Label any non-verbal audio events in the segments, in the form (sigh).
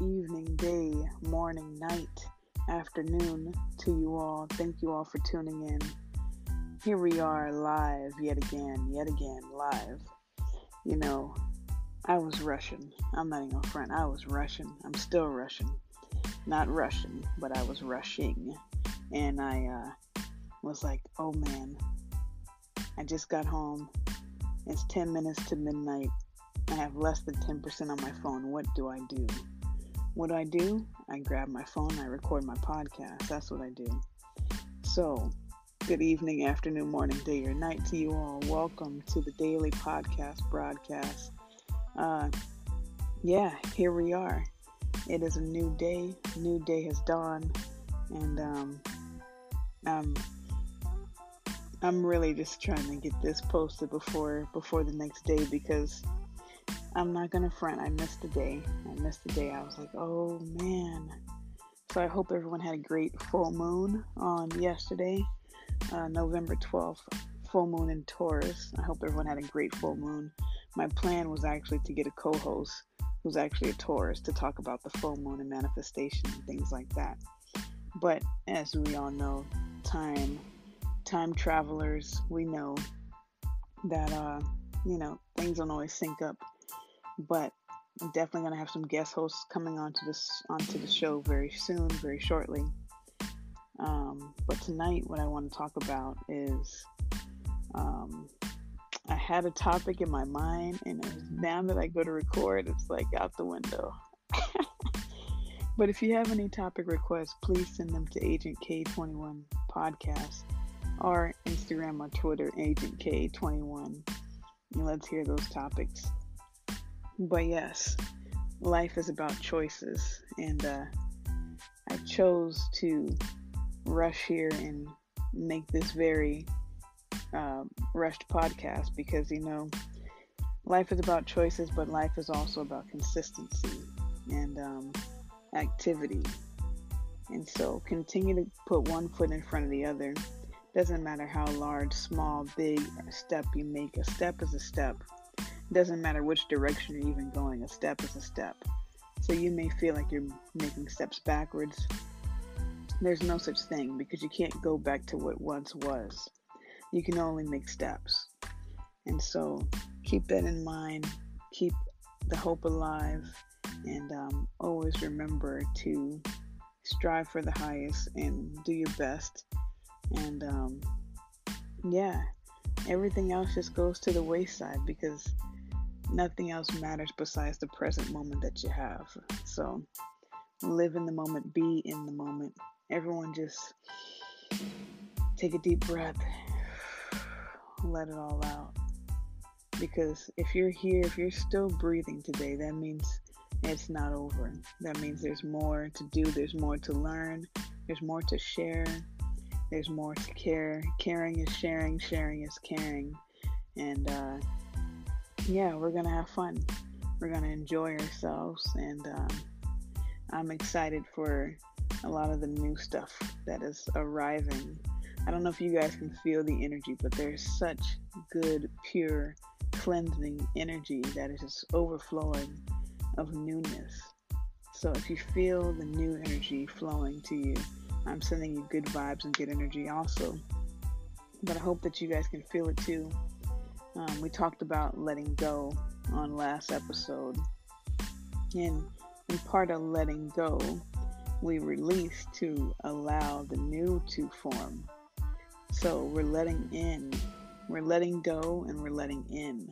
evening, day, morning, night, afternoon to you all. Thank you all for tuning in. Here we are live yet again, yet again, live. You know, I was rushing. I'm not even a front. I was rushing. I'm still rushing. Not rushing, but I was rushing. And I uh, was like, oh man, I just got home. It's 10 minutes to midnight. I have less than 10% on my phone. What do I do? What do I do? I grab my phone, I record my podcast. That's what I do. So, good evening, afternoon, morning, day, or night to you all. Welcome to the daily podcast broadcast. Uh, yeah, here we are. It is a new day. New day has dawned, and um, I'm I'm really just trying to get this posted before before the next day because I'm not gonna front. I missed the day. I missed the day. I was like, oh man. So I hope everyone had a great full moon on yesterday, uh, November 12th, full moon in Taurus. I hope everyone had a great full moon. My plan was actually to get a co-host who's actually a Taurus to talk about the full moon and manifestation and things like that. But as we all know, time, time travelers, we know that uh, you know things don't always sync up but I'm definitely gonna have some guest hosts coming onto this onto the show very soon, very shortly. Um, but tonight, what I want to talk about is um, I had a topic in my mind, and now that I go to record, it's like out the window. (laughs) but if you have any topic requests, please send them to Agent K21 Podcast or Instagram or Twitter, Agent K21. And let's hear those topics. But yes, life is about choices, and uh, I chose to rush here and make this very uh, rushed podcast because you know life is about choices, but life is also about consistency and um, activity. And so continue to put one foot in front of the other. Doesn't matter how large, small, big step you make, a step is a step doesn't matter which direction you're even going, a step is a step. So you may feel like you're making steps backwards. There's no such thing because you can't go back to what once was. You can only make steps. And so keep that in mind. Keep the hope alive. And um, always remember to strive for the highest and do your best. And um, yeah, everything else just goes to the wayside because nothing else matters besides the present moment that you have. So live in the moment, be in the moment. Everyone just take a deep breath, let it all out. Because if you're here, if you're still breathing today, that means it's not over. That means there's more to do, there's more to learn, there's more to share, there's more to care. Caring is sharing, sharing is caring. And uh, yeah, we're gonna have fun. We're gonna enjoy ourselves, and um, I'm excited for a lot of the new stuff that is arriving. I don't know if you guys can feel the energy, but there's such good, pure, cleansing energy that is just overflowing of newness. So if you feel the new energy flowing to you, I'm sending you good vibes and good energy also. But I hope that you guys can feel it too. Um, we talked about letting go on last episode. And in part of letting go, we release to allow the new to form. So we're letting in, we're letting go, and we're letting in.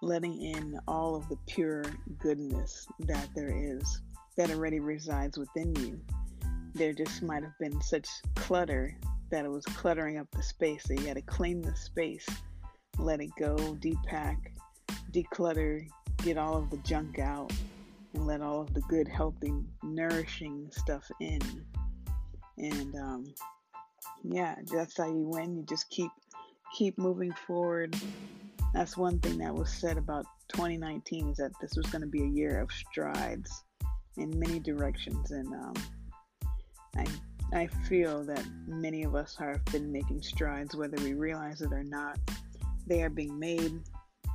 Letting in all of the pure goodness that there is, that already resides within you. There just might have been such clutter that it was cluttering up the space, so you had to clean the space let it go, depack, declutter, get all of the junk out, and let all of the good, healthy, nourishing stuff in. And um, yeah, that's how you win. You just keep keep moving forward. That's one thing that was said about 2019 is that this was going to be a year of strides in many directions, and um, I I feel that many of us have been making strides, whether we realize it or not they are being made.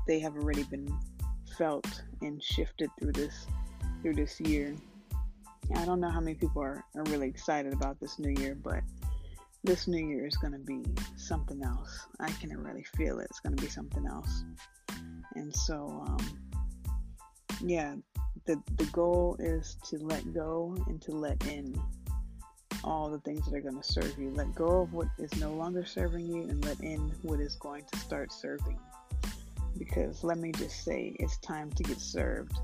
They have already been felt and shifted through this through this year. I don't know how many people are, are really excited about this new year, but this new year is going to be something else. I can really feel it. It's going to be something else. And so, um, yeah, the, the goal is to let go and to let in all the things that are going to serve you. Let go of what is no longer serving you and let in what is going to start serving. Because let me just say, it's time to get served.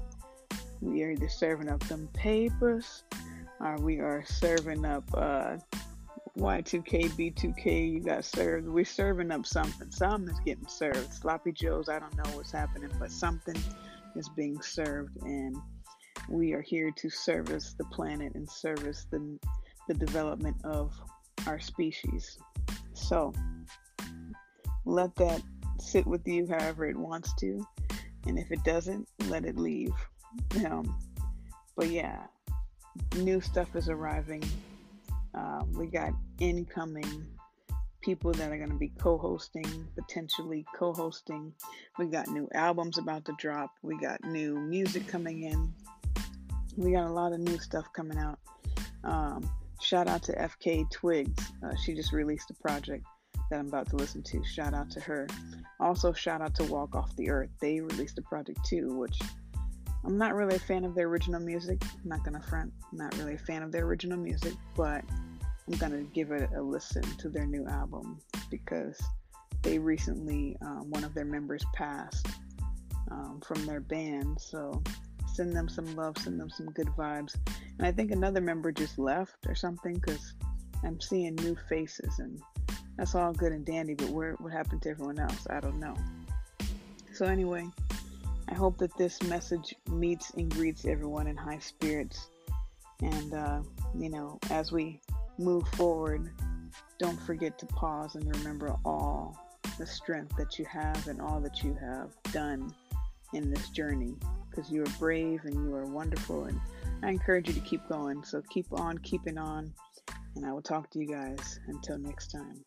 We are either serving up them papers or we are serving up uh, Y2K, B2K, you got served. We're serving up something. Something is getting served. Sloppy Joes, I don't know what's happening, but something is being served. And we are here to service the planet and service the, the development of our species. So let that sit with you however it wants to. And if it doesn't, let it leave. Um, but yeah, new stuff is arriving um, we got incoming people that are going to be co hosting, potentially co hosting. We got new albums about to drop. We got new music coming in. We got a lot of new stuff coming out. Um, shout out to FKA Twigs. Uh, she just released a project that I'm about to listen to. Shout out to her. Also, shout out to Walk Off the Earth. They released a project too, which I'm not really a fan of their original music. I'm not gonna front. I'm not really a fan of their original music, but I'm gonna give it a listen to their new album because they recently um, one of their members passed um, from their band. So send them some love, send them some good vibes. And I think another member just left or something because I'm seeing new faces and that's all good and dandy. But where what happened to everyone else? I don't know. So anyway, I hope that this message meets and greets everyone in high spirits. And uh, you know, as we move forward, don't forget to pause and remember all the strength that you have and all that you have done in this journey because you are brave and you are wonderful. And I encourage you to keep going. So keep on keeping on. And I will talk to you guys until next time.